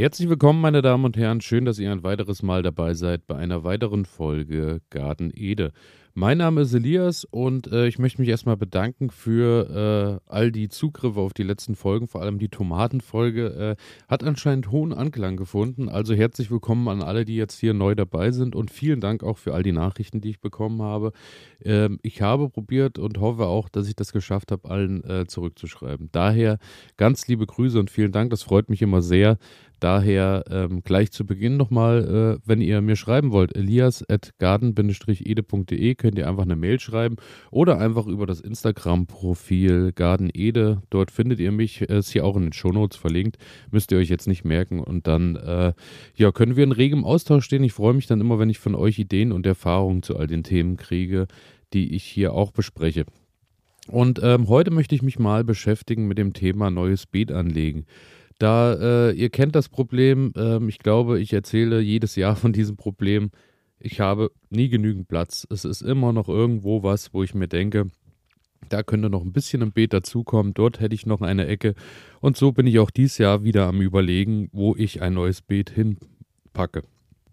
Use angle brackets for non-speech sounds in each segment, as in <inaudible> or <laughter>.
Herzlich willkommen, meine Damen und Herren. Schön, dass ihr ein weiteres Mal dabei seid bei einer weiteren Folge Garten Ede. Mein Name ist Elias und äh, ich möchte mich erstmal bedanken für äh, all die Zugriffe auf die letzten Folgen, vor allem die Tomatenfolge. Äh, hat anscheinend hohen Anklang gefunden. Also herzlich willkommen an alle, die jetzt hier neu dabei sind und vielen Dank auch für all die Nachrichten, die ich bekommen habe. Ähm, ich habe probiert und hoffe auch, dass ich das geschafft habe, allen äh, zurückzuschreiben. Daher ganz liebe Grüße und vielen Dank. Das freut mich immer sehr. Daher ähm, gleich zu Beginn nochmal, äh, wenn ihr mir schreiben wollt, elias.garden-ede.de könnt ihr einfach eine Mail schreiben oder einfach über das Instagram-Profil gardenede. Dort findet ihr mich, ist hier auch in den Shownotes verlinkt, müsst ihr euch jetzt nicht merken und dann äh, ja, können wir in regem Austausch stehen. Ich freue mich dann immer, wenn ich von euch Ideen und Erfahrungen zu all den Themen kriege, die ich hier auch bespreche. Und ähm, heute möchte ich mich mal beschäftigen mit dem Thema neues Beet anlegen. Da, äh, ihr kennt das Problem, ähm, ich glaube, ich erzähle jedes Jahr von diesem Problem. Ich habe nie genügend Platz. Es ist immer noch irgendwo was, wo ich mir denke, da könnte noch ein bisschen ein Beet dazukommen. Dort hätte ich noch eine Ecke. Und so bin ich auch dieses Jahr wieder am Überlegen, wo ich ein neues Beet hinpacke.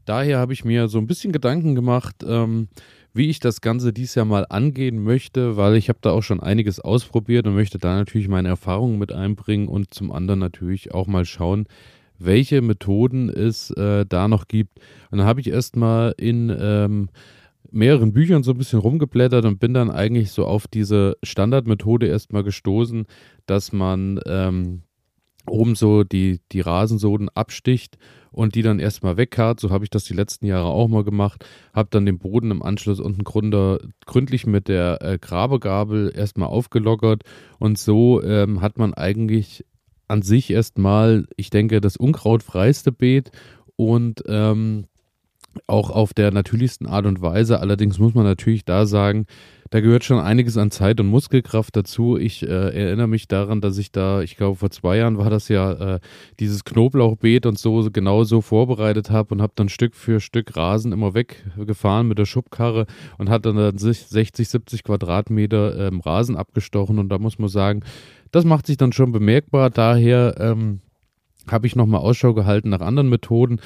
Daher habe ich mir so ein bisschen Gedanken gemacht, ähm, wie ich das Ganze dieses Jahr mal angehen möchte, weil ich habe da auch schon einiges ausprobiert und möchte da natürlich meine Erfahrungen mit einbringen und zum anderen natürlich auch mal schauen, welche Methoden es äh, da noch gibt. Und dann habe ich erstmal in ähm, mehreren Büchern so ein bisschen rumgeblättert und bin dann eigentlich so auf diese Standardmethode erstmal gestoßen, dass man ähm, oben so die, die Rasensoden absticht und die dann erstmal wegkarrt. So habe ich das die letzten Jahre auch mal gemacht. Habe dann den Boden im Anschluss unten gründer, gründlich mit der äh, Grabegabel erstmal aufgelockert und so ähm, hat man eigentlich an sich erstmal, ich denke, das unkrautfreiste Beet und ähm, auch auf der natürlichsten Art und Weise. Allerdings muss man natürlich da sagen, da gehört schon einiges an Zeit und Muskelkraft dazu. Ich äh, erinnere mich daran, dass ich da, ich glaube vor zwei Jahren war das ja, äh, dieses Knoblauchbeet und so genau so vorbereitet habe und habe dann Stück für Stück Rasen immer weggefahren mit der Schubkarre und hat dann 60, 70 Quadratmeter ähm, Rasen abgestochen und da muss man sagen, das macht sich dann schon bemerkbar. Daher ähm, habe ich nochmal Ausschau gehalten nach anderen Methoden.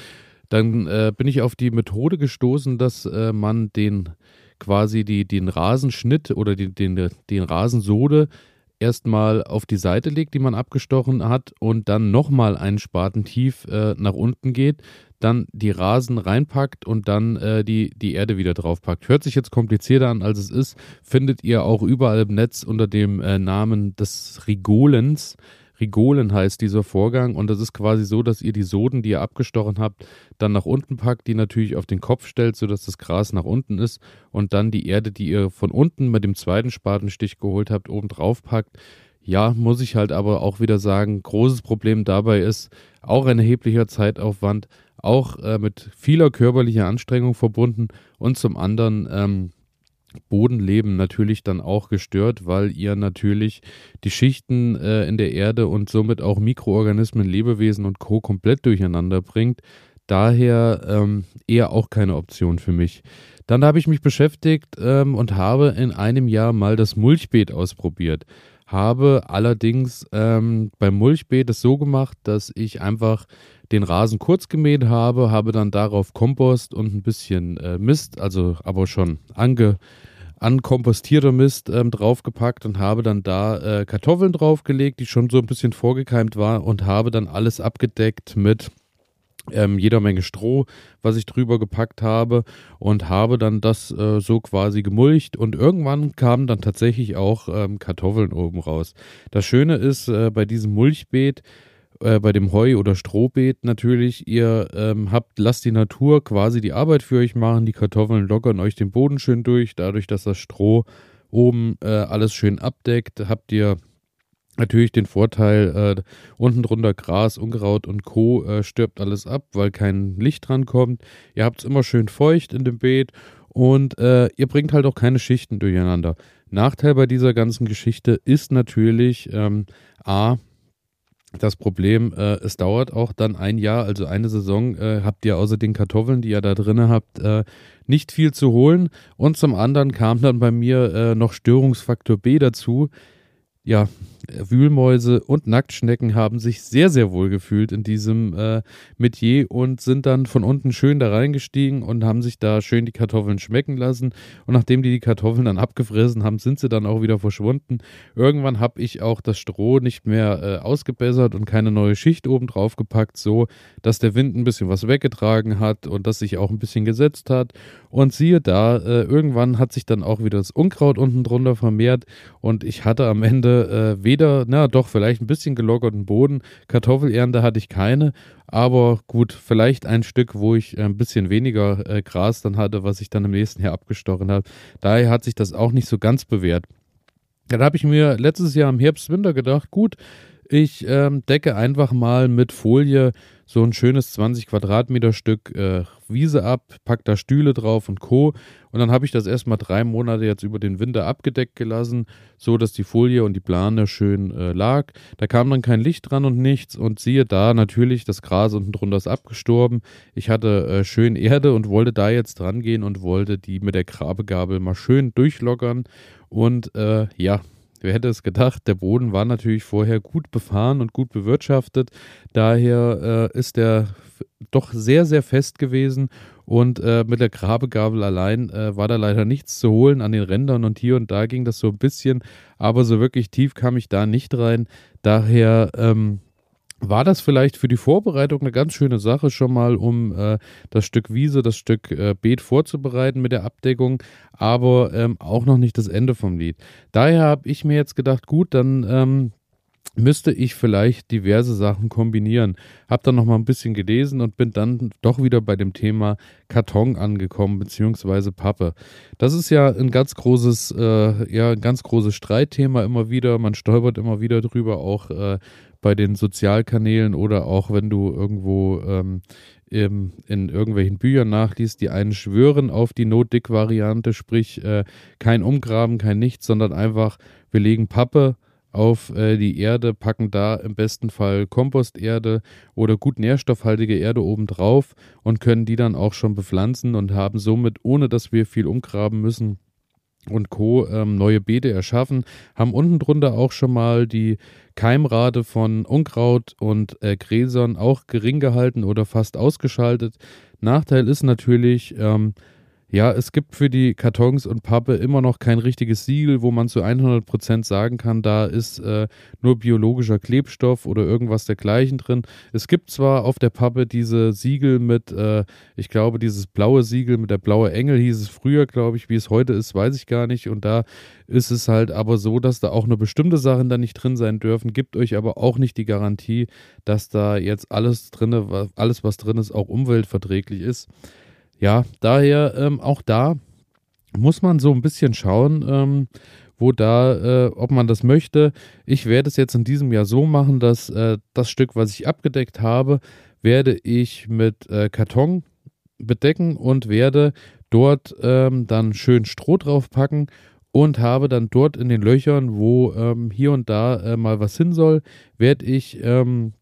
Dann äh, bin ich auf die Methode gestoßen, dass äh, man den quasi die, den Rasenschnitt oder die, den, den Rasensode erstmal auf die Seite legt, die man abgestochen hat, und dann nochmal einen Spaten tief äh, nach unten geht, dann die Rasen reinpackt und dann äh, die, die Erde wieder draufpackt. Hört sich jetzt komplizierter an, als es ist, findet ihr auch überall im Netz unter dem äh, Namen des Rigolens. Rigolen heißt dieser Vorgang und das ist quasi so, dass ihr die Soden, die ihr abgestochen habt, dann nach unten packt, die natürlich auf den Kopf stellt, sodass das Gras nach unten ist und dann die Erde, die ihr von unten mit dem zweiten Spatenstich geholt habt, oben drauf packt. Ja, muss ich halt aber auch wieder sagen, großes Problem dabei ist auch ein erheblicher Zeitaufwand, auch äh, mit vieler körperlicher Anstrengung verbunden und zum anderen ähm, Bodenleben natürlich dann auch gestört, weil ihr natürlich die Schichten äh, in der Erde und somit auch Mikroorganismen, Lebewesen und Co. komplett durcheinander bringt. Daher ähm, eher auch keine Option für mich. Dann habe ich mich beschäftigt ähm, und habe in einem Jahr mal das Mulchbeet ausprobiert. Habe allerdings ähm, beim Mulchbeet es so gemacht, dass ich einfach den Rasen kurz gemäht habe, habe dann darauf Kompost und ein bisschen äh, Mist, also aber schon ange, ankompostierter Mist ähm, draufgepackt und habe dann da äh, Kartoffeln draufgelegt, die schon so ein bisschen vorgekeimt war und habe dann alles abgedeckt mit ähm, jeder Menge Stroh, was ich drüber gepackt habe und habe dann das äh, so quasi gemulcht und irgendwann kamen dann tatsächlich auch ähm, Kartoffeln oben raus. Das Schöne ist äh, bei diesem Mulchbeet, äh, bei dem Heu- oder Strohbeet natürlich, ihr ähm, habt, lasst die Natur quasi die Arbeit für euch machen. Die Kartoffeln lockern euch den Boden schön durch. Dadurch, dass das Stroh oben äh, alles schön abdeckt, habt ihr natürlich den Vorteil, äh, unten drunter Gras, Unkraut und Co. Äh, stirbt alles ab, weil kein Licht dran kommt. Ihr habt es immer schön feucht in dem Beet und äh, ihr bringt halt auch keine Schichten durcheinander. Nachteil bei dieser ganzen Geschichte ist natürlich ähm, A, das Problem, äh, es dauert auch dann ein Jahr, also eine Saison, äh, habt ihr außer den Kartoffeln, die ihr da drin habt, äh, nicht viel zu holen. Und zum anderen kam dann bei mir äh, noch Störungsfaktor B dazu. Ja, Wühlmäuse und Nacktschnecken haben sich sehr, sehr wohl gefühlt in diesem äh, Metier und sind dann von unten schön da reingestiegen und haben sich da schön die Kartoffeln schmecken lassen. Und nachdem die die Kartoffeln dann abgefressen haben, sind sie dann auch wieder verschwunden. Irgendwann habe ich auch das Stroh nicht mehr äh, ausgebessert und keine neue Schicht oben drauf gepackt, so dass der Wind ein bisschen was weggetragen hat und dass sich auch ein bisschen gesetzt hat. Und siehe da, äh, irgendwann hat sich dann auch wieder das Unkraut unten drunter vermehrt und ich hatte am Ende äh, weder, na doch, vielleicht ein bisschen gelockerten Boden. Kartoffelernte hatte ich keine, aber gut, vielleicht ein Stück, wo ich äh, ein bisschen weniger äh, Gras dann hatte, was ich dann im nächsten Jahr abgestochen habe. Daher hat sich das auch nicht so ganz bewährt. Dann habe ich mir letztes Jahr im Herbst, Winter gedacht, gut, ich ähm, decke einfach mal mit Folie so ein schönes 20 Quadratmeter Stück äh, Wiese ab, pack da Stühle drauf und Co. Und dann habe ich das erstmal drei Monate jetzt über den Winter abgedeckt gelassen, so dass die Folie und die Plane schön äh, lag. Da kam dann kein Licht dran und nichts und siehe da, natürlich, das Gras unten drunter ist abgestorben. Ich hatte äh, schön Erde und wollte da jetzt dran gehen und wollte die mit der Grabegabel mal schön durchlockern. Und äh, ja, Wer hätte es gedacht, der Boden war natürlich vorher gut befahren und gut bewirtschaftet. Daher äh, ist der doch sehr, sehr fest gewesen und äh, mit der Grabegabel allein äh, war da leider nichts zu holen an den Rändern und hier und da ging das so ein bisschen, aber so wirklich tief kam ich da nicht rein. Daher ähm, war das vielleicht für die Vorbereitung eine ganz schöne Sache schon mal, um äh, das Stück Wiese, das Stück äh, Beet vorzubereiten mit der Abdeckung, aber ähm, auch noch nicht das Ende vom Lied. Daher habe ich mir jetzt gedacht, gut, dann ähm, müsste ich vielleicht diverse Sachen kombinieren. Hab dann noch mal ein bisschen gelesen und bin dann doch wieder bei dem Thema Karton angekommen beziehungsweise Pappe. Das ist ja ein ganz großes, äh, ja ein ganz großes Streitthema immer wieder. Man stolpert immer wieder drüber, auch äh, bei den Sozialkanälen oder auch wenn du irgendwo ähm, in, in irgendwelchen Büchern nachliest, die einen schwören auf die Notdick-Variante, sprich äh, kein Umgraben, kein Nichts, sondern einfach, wir legen Pappe auf äh, die Erde, packen da im besten Fall Komposterde oder gut nährstoffhaltige Erde obendrauf und können die dann auch schon bepflanzen und haben somit, ohne dass wir viel umgraben müssen, und Co. Ähm, neue Beete erschaffen, haben unten drunter auch schon mal die Keimrate von Unkraut und äh, Gräsern auch gering gehalten oder fast ausgeschaltet. Nachteil ist natürlich, ähm, ja, es gibt für die Kartons und Pappe immer noch kein richtiges Siegel, wo man zu 100% sagen kann, da ist äh, nur biologischer Klebstoff oder irgendwas dergleichen drin. Es gibt zwar auf der Pappe diese Siegel mit, äh, ich glaube, dieses blaue Siegel mit der blaue Engel hieß es früher, glaube ich, wie es heute ist, weiß ich gar nicht. Und da ist es halt aber so, dass da auch nur bestimmte Sachen da nicht drin sein dürfen, gibt euch aber auch nicht die Garantie, dass da jetzt alles drin, alles was drin ist, auch umweltverträglich ist ja, daher ähm, auch da muss man so ein bisschen schauen, ähm, wo da, äh, ob man das möchte. Ich werde es jetzt in diesem Jahr so machen, dass äh, das Stück, was ich abgedeckt habe, werde ich mit äh, Karton bedecken und werde dort ähm, dann schön Stroh draufpacken und habe dann dort in den Löchern, wo ähm, hier und da äh, mal was hin soll, werde ich ähm,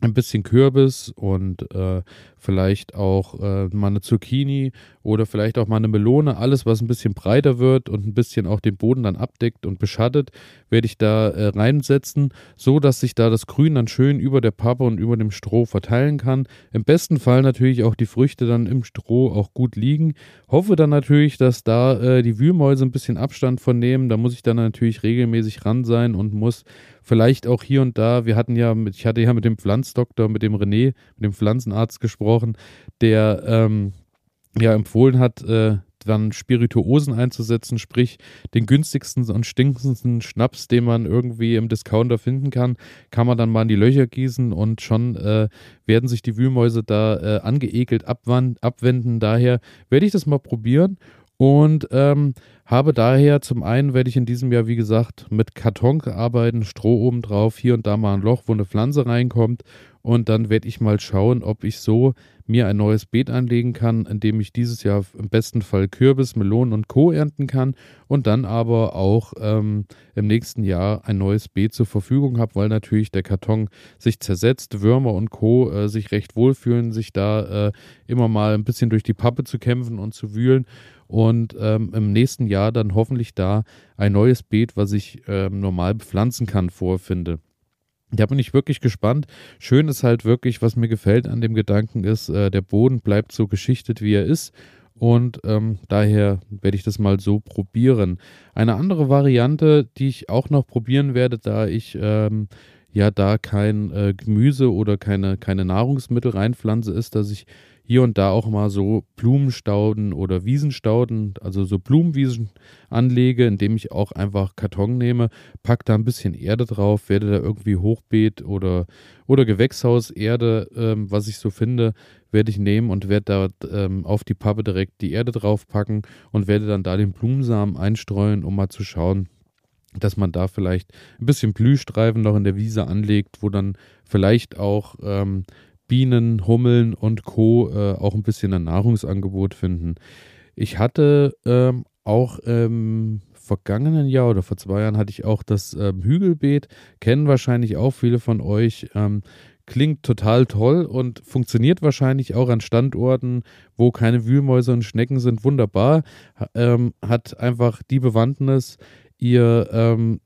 ein bisschen Kürbis und äh, vielleicht auch äh, mal eine Zucchini oder vielleicht auch mal eine Melone. Alles, was ein bisschen breiter wird und ein bisschen auch den Boden dann abdeckt und beschattet, werde ich da äh, reinsetzen, so dass sich da das Grün dann schön über der Pappe und über dem Stroh verteilen kann. Im besten Fall natürlich auch die Früchte dann im Stroh auch gut liegen. Hoffe dann natürlich, dass da äh, die Wühlmäuse ein bisschen Abstand von nehmen. Da muss ich dann natürlich regelmäßig ran sein und muss vielleicht auch hier und da, wir hatten ja, mit, ich hatte ja mit dem Pflanzdoktor, mit dem René, mit dem Pflanzenarzt gesprochen, der ähm, ja empfohlen hat, äh, dann Spirituosen einzusetzen, sprich den günstigsten und stinkendsten Schnaps, den man irgendwie im Discounter finden kann, kann man dann mal in die Löcher gießen und schon äh, werden sich die Wühlmäuse da äh, angeekelt abwenden. Daher werde ich das mal probieren und ähm, habe daher zum einen werde ich in diesem Jahr, wie gesagt, mit Karton arbeiten, Stroh oben drauf, hier und da mal ein Loch, wo eine Pflanze reinkommt. Und dann werde ich mal schauen, ob ich so mir ein neues Beet anlegen kann, in dem ich dieses Jahr im besten Fall Kürbis, Melonen und Co. ernten kann und dann aber auch ähm, im nächsten Jahr ein neues Beet zur Verfügung habe, weil natürlich der Karton sich zersetzt, Würmer und Co. Äh, sich recht wohlfühlen, sich da äh, immer mal ein bisschen durch die Pappe zu kämpfen und zu wühlen. Und ähm, im nächsten Jahr dann hoffentlich da ein neues Beet, was ich ähm, normal bepflanzen kann, vorfinde. Da bin ich wirklich gespannt. Schön ist halt wirklich, was mir gefällt an dem Gedanken ist, äh, der Boden bleibt so geschichtet, wie er ist. Und ähm, daher werde ich das mal so probieren. Eine andere Variante, die ich auch noch probieren werde, da ich ähm, ja da kein äh, Gemüse oder keine, keine Nahrungsmittel reinpflanze, ist, dass ich hier und da auch mal so Blumenstauden oder Wiesenstauden, also so Blumenwiesen anlege, indem ich auch einfach Karton nehme, packe da ein bisschen Erde drauf, werde da irgendwie Hochbeet oder, oder Gewächshauserde, ähm, was ich so finde, werde ich nehmen und werde da ähm, auf die Pappe direkt die Erde draufpacken und werde dann da den Blumensamen einstreuen, um mal zu schauen, dass man da vielleicht ein bisschen Blühstreifen noch in der Wiese anlegt, wo dann vielleicht auch ähm, Bienen, Hummeln und Co. Äh, auch ein bisschen ein Nahrungsangebot finden. Ich hatte ähm, auch im vergangenen Jahr oder vor zwei Jahren hatte ich auch das ähm, Hügelbeet, kennen wahrscheinlich auch viele von euch. Ähm, klingt total toll und funktioniert wahrscheinlich auch an Standorten, wo keine Wühlmäuse und Schnecken sind, wunderbar. Ähm, hat einfach die Bewandtnis, ihr ähm,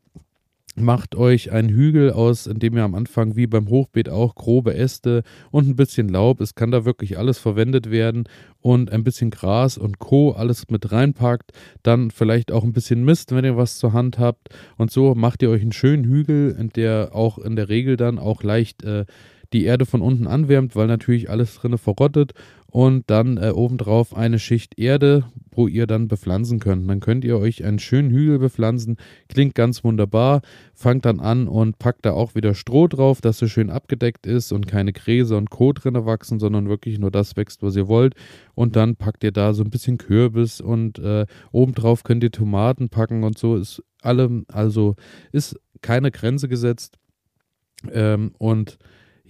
macht euch einen Hügel aus, in dem ihr am Anfang wie beim Hochbeet auch grobe Äste und ein bisschen Laub, es kann da wirklich alles verwendet werden und ein bisschen Gras und Co. alles mit reinpackt, dann vielleicht auch ein bisschen Mist, wenn ihr was zur Hand habt und so macht ihr euch einen schönen Hügel, in der auch in der Regel dann auch leicht äh, die Erde von unten anwärmt, weil natürlich alles drinne verrottet und dann äh, obendrauf eine Schicht Erde, wo ihr dann bepflanzen könnt. Dann könnt ihr euch einen schönen Hügel bepflanzen, klingt ganz wunderbar, fangt dann an und packt da auch wieder Stroh drauf, dass es schön abgedeckt ist und keine Gräser und Co. drinne wachsen, sondern wirklich nur das wächst, was ihr wollt. Und dann packt ihr da so ein bisschen Kürbis und äh, obendrauf könnt ihr Tomaten packen und so ist allem, also ist keine Grenze gesetzt. Ähm, und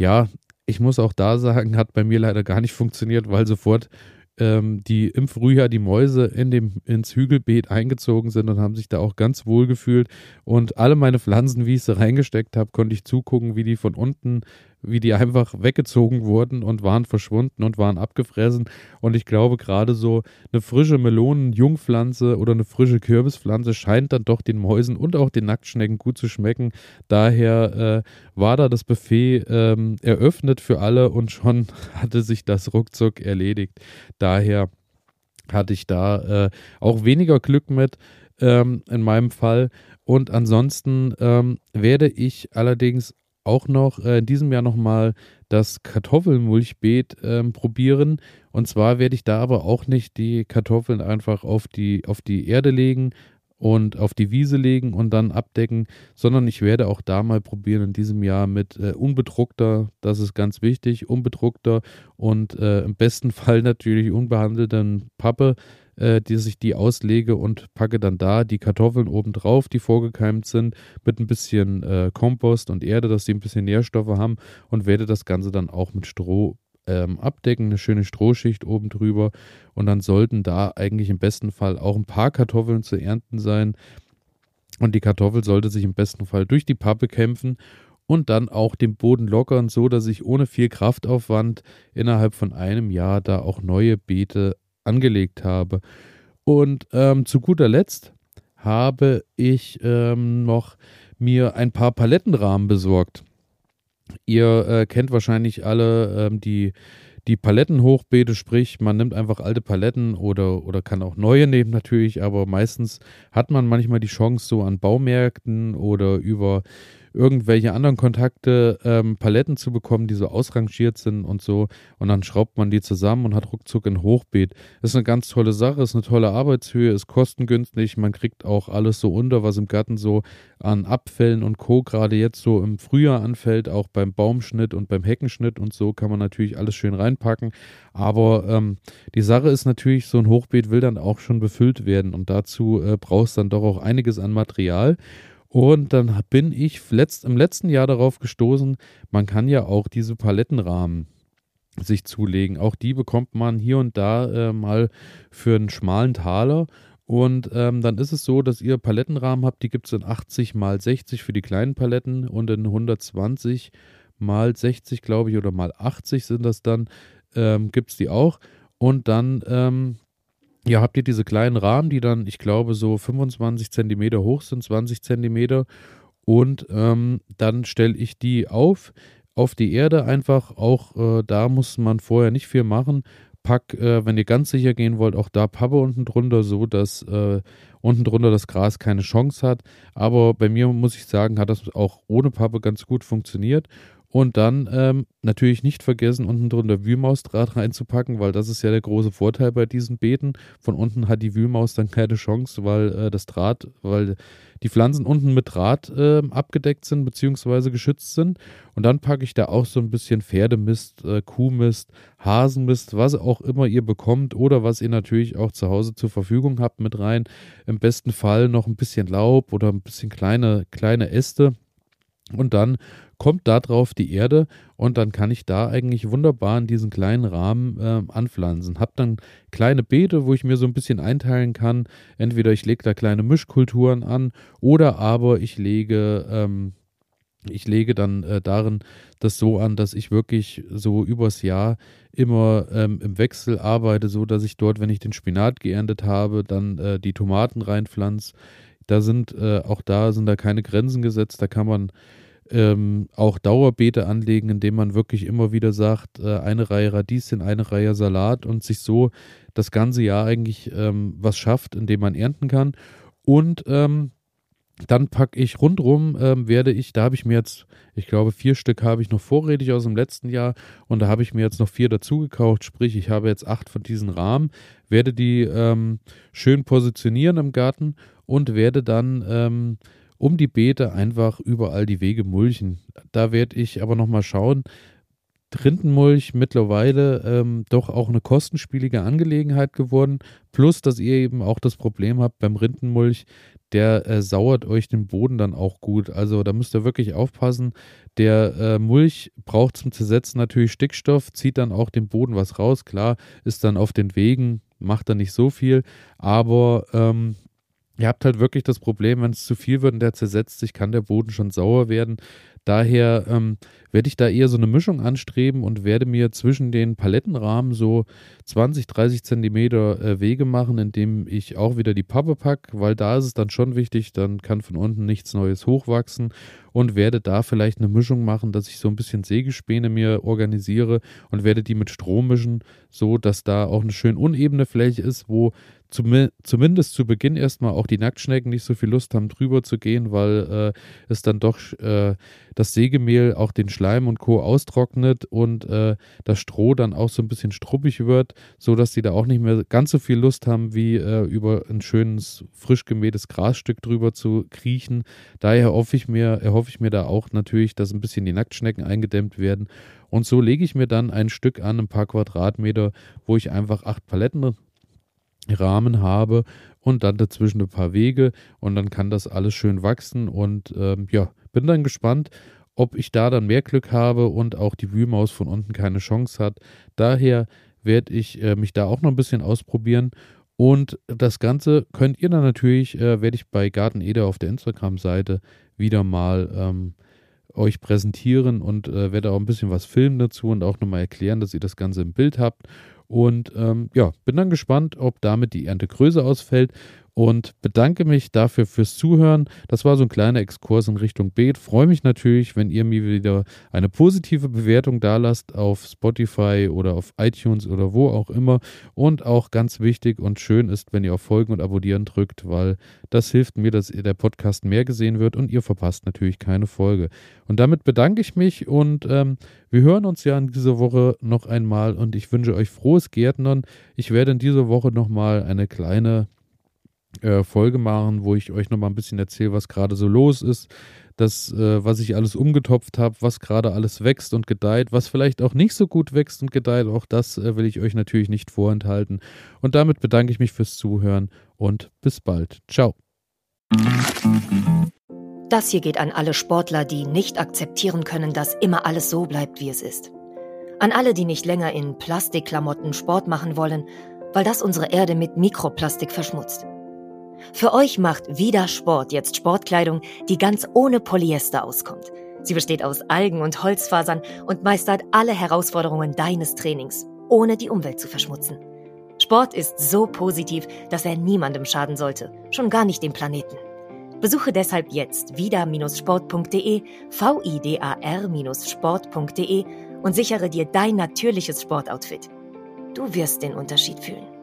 ja, ich muss auch da sagen, hat bei mir leider gar nicht funktioniert, weil sofort ähm, die im Frühjahr die Mäuse in dem, ins Hügelbeet eingezogen sind und haben sich da auch ganz wohl gefühlt. Und alle meine Pflanzen, wie ich sie reingesteckt habe, konnte ich zugucken, wie die von unten wie die einfach weggezogen wurden und waren verschwunden und waren abgefressen. Und ich glaube, gerade so eine frische Melonen-Jungpflanze oder eine frische Kürbispflanze scheint dann doch den Mäusen und auch den Nacktschnecken gut zu schmecken. Daher äh, war da das Buffet ähm, eröffnet für alle und schon <laughs> hatte sich das ruckzuck erledigt. Daher hatte ich da äh, auch weniger Glück mit ähm, in meinem Fall. Und ansonsten ähm, werde ich allerdings auch noch äh, in diesem Jahr nochmal das Kartoffelmulchbeet ähm, probieren. Und zwar werde ich da aber auch nicht die Kartoffeln einfach auf die, auf die Erde legen und auf die Wiese legen und dann abdecken, sondern ich werde auch da mal probieren in diesem Jahr mit äh, unbedruckter, das ist ganz wichtig, unbedruckter und äh, im besten <laughs> Fall natürlich unbehandelten Pappe äh, die ich die auslege und packe dann da die Kartoffeln oben drauf, die vorgekeimt sind, mit ein bisschen äh, Kompost und Erde, dass sie ein bisschen Nährstoffe haben und werde das Ganze dann auch mit Stroh ähm, abdecken, eine schöne Strohschicht oben drüber und dann sollten da eigentlich im besten Fall auch ein paar Kartoffeln zu ernten sein. Und die Kartoffel sollte sich im besten Fall durch die Pappe kämpfen und dann auch den Boden lockern, so dass ich ohne viel Kraftaufwand innerhalb von einem Jahr da auch neue Beete angelegt habe. Und ähm, zu guter Letzt habe ich ähm, noch mir ein paar Palettenrahmen besorgt. Ihr äh, kennt wahrscheinlich alle ähm, die, die Palettenhochbeete, sprich, man nimmt einfach alte Paletten oder, oder kann auch neue nehmen natürlich, aber meistens hat man manchmal die Chance, so an Baumärkten oder über irgendwelche anderen Kontakte ähm, Paletten zu bekommen, die so ausrangiert sind und so. Und dann schraubt man die zusammen und hat ruckzuck ein Hochbeet. Ist eine ganz tolle Sache, ist eine tolle Arbeitshöhe, ist kostengünstig. Man kriegt auch alles so unter, was im Garten so an Abfällen und Co. gerade jetzt so im Frühjahr anfällt, auch beim Baumschnitt und beim Heckenschnitt und so kann man natürlich alles schön reinpacken. Aber ähm, die Sache ist natürlich, so ein Hochbeet will dann auch schon befüllt werden und dazu äh, brauchst dann doch auch einiges an Material. Und dann bin ich letzt, im letzten Jahr darauf gestoßen, man kann ja auch diese Palettenrahmen sich zulegen. Auch die bekommt man hier und da äh, mal für einen schmalen Taler. Und ähm, dann ist es so, dass ihr Palettenrahmen habt, die gibt es in 80 mal 60 für die kleinen Paletten und in 120 mal 60, glaube ich, oder mal 80 sind das dann, ähm, gibt es die auch. Und dann ähm, ja, habt ihr diese kleinen Rahmen, die dann, ich glaube, so 25 Zentimeter hoch sind, 20 Zentimeter. Und ähm, dann stelle ich die auf, auf die Erde einfach. Auch äh, da muss man vorher nicht viel machen. Pack, äh, wenn ihr ganz sicher gehen wollt, auch da Pappe unten drunter, so dass äh, unten drunter das Gras keine Chance hat. Aber bei mir muss ich sagen, hat das auch ohne Pappe ganz gut funktioniert. Und dann ähm, natürlich nicht vergessen, unten drunter Wühlmausdraht reinzupacken, weil das ist ja der große Vorteil bei diesen Beeten. Von unten hat die Wühlmaus dann keine Chance, weil äh, das Draht, weil die Pflanzen unten mit Draht äh, abgedeckt sind bzw. geschützt sind. Und dann packe ich da auch so ein bisschen Pferdemist, äh, Kuhmist, Hasenmist, was auch immer ihr bekommt oder was ihr natürlich auch zu Hause zur Verfügung habt mit rein. Im besten Fall noch ein bisschen Laub oder ein bisschen kleine, kleine Äste. Und dann kommt da drauf die Erde und dann kann ich da eigentlich wunderbar in diesen kleinen Rahmen äh, anpflanzen. Hab dann kleine Beete, wo ich mir so ein bisschen einteilen kann. Entweder ich lege da kleine Mischkulturen an oder aber ich lege ähm, ich lege dann äh, darin das so an, dass ich wirklich so übers Jahr immer ähm, im Wechsel arbeite, so dass ich dort, wenn ich den Spinat geerntet habe, dann äh, die Tomaten reinpflanze. Da sind äh, auch da sind da keine Grenzen gesetzt. Da kann man ähm, auch Dauerbeete anlegen, indem man wirklich immer wieder sagt, äh, eine Reihe Radieschen, eine Reihe Salat und sich so das ganze Jahr eigentlich ähm, was schafft, indem man ernten kann. Und ähm, dann packe ich rundrum, ähm, werde ich, da habe ich mir jetzt, ich glaube, vier Stück habe ich noch vorrätig aus dem letzten Jahr und da habe ich mir jetzt noch vier dazu gekauft, sprich, ich habe jetzt acht von diesen Rahmen, werde die ähm, schön positionieren im Garten und werde dann ähm, um die Beete einfach überall die Wege mulchen. Da werde ich aber nochmal schauen. Rindenmulch mittlerweile ähm, doch auch eine kostenspielige Angelegenheit geworden. Plus, dass ihr eben auch das Problem habt beim Rindenmulch, der äh, sauert euch den Boden dann auch gut. Also da müsst ihr wirklich aufpassen. Der äh, Mulch braucht zum Zersetzen natürlich Stickstoff, zieht dann auch den Boden was raus. Klar, ist dann auf den Wegen, macht dann nicht so viel, aber ähm, Ihr habt halt wirklich das Problem, wenn es zu viel wird und der zersetzt sich, kann der Boden schon sauer werden. Daher ähm, werde ich da eher so eine Mischung anstreben und werde mir zwischen den Palettenrahmen so 20, 30 Zentimeter äh, Wege machen, indem ich auch wieder die Pappe packe, weil da ist es dann schon wichtig, dann kann von unten nichts Neues hochwachsen und werde da vielleicht eine Mischung machen, dass ich so ein bisschen Sägespäne mir organisiere und werde die mit Strom mischen, so dass da auch eine schön unebene Fläche ist, wo zum, zumindest zu Beginn erstmal auch die Nacktschnecken nicht so viel Lust haben, drüber zu gehen, weil äh, es dann doch äh, das Sägemehl auch den Schleim und Co. austrocknet und äh, das Stroh dann auch so ein bisschen struppig wird, sodass die da auch nicht mehr ganz so viel Lust haben, wie äh, über ein schönes, frisch gemähtes Grasstück drüber zu kriechen. Daher erhoffe ich mir, erhoffe ich mir da auch natürlich, dass ein bisschen die Nacktschnecken eingedämmt werden. Und so lege ich mir dann ein Stück an, ein paar Quadratmeter, wo ich einfach acht Paletten Rahmen habe und dann dazwischen ein paar Wege und dann kann das alles schön wachsen und ähm, ja, bin dann gespannt, ob ich da dann mehr Glück habe und auch die Wühlmaus von unten keine Chance hat. Daher werde ich äh, mich da auch noch ein bisschen ausprobieren und das Ganze könnt ihr dann natürlich, äh, werde ich bei Garten Eder auf der Instagram-Seite wieder mal ähm, euch präsentieren und äh, werde auch ein bisschen was filmen dazu und auch nochmal erklären, dass ihr das Ganze im Bild habt. Und ähm, ja, bin dann gespannt, ob damit die Ernte größer ausfällt und bedanke mich dafür fürs Zuhören. Das war so ein kleiner Exkurs in Richtung Beet. Freue mich natürlich, wenn ihr mir wieder eine positive Bewertung da lasst auf Spotify oder auf iTunes oder wo auch immer. Und auch ganz wichtig und schön ist, wenn ihr auf Folgen und Abonnieren drückt, weil das hilft mir, dass der Podcast mehr gesehen wird und ihr verpasst natürlich keine Folge. Und damit bedanke ich mich und ähm, wir hören uns ja in dieser Woche noch einmal und ich wünsche euch frohes Gärtnern. Ich werde in dieser Woche nochmal eine kleine äh, Folge machen, wo ich euch nochmal ein bisschen erzähle, was gerade so los ist, das, äh, was ich alles umgetopft habe, was gerade alles wächst und gedeiht, was vielleicht auch nicht so gut wächst und gedeiht, auch das äh, will ich euch natürlich nicht vorenthalten. Und damit bedanke ich mich fürs Zuhören und bis bald. Ciao. Das hier geht an alle Sportler, die nicht akzeptieren können, dass immer alles so bleibt, wie es ist. An alle, die nicht länger in Plastikklamotten Sport machen wollen, weil das unsere Erde mit Mikroplastik verschmutzt. Für euch macht Vida Sport jetzt Sportkleidung, die ganz ohne Polyester auskommt. Sie besteht aus Algen und Holzfasern und meistert alle Herausforderungen deines Trainings, ohne die Umwelt zu verschmutzen. Sport ist so positiv, dass er niemandem schaden sollte, schon gar nicht dem Planeten. Besuche deshalb jetzt vida-sport.de, vidar-sport.de und sichere dir dein natürliches Sportoutfit. Du wirst den Unterschied fühlen.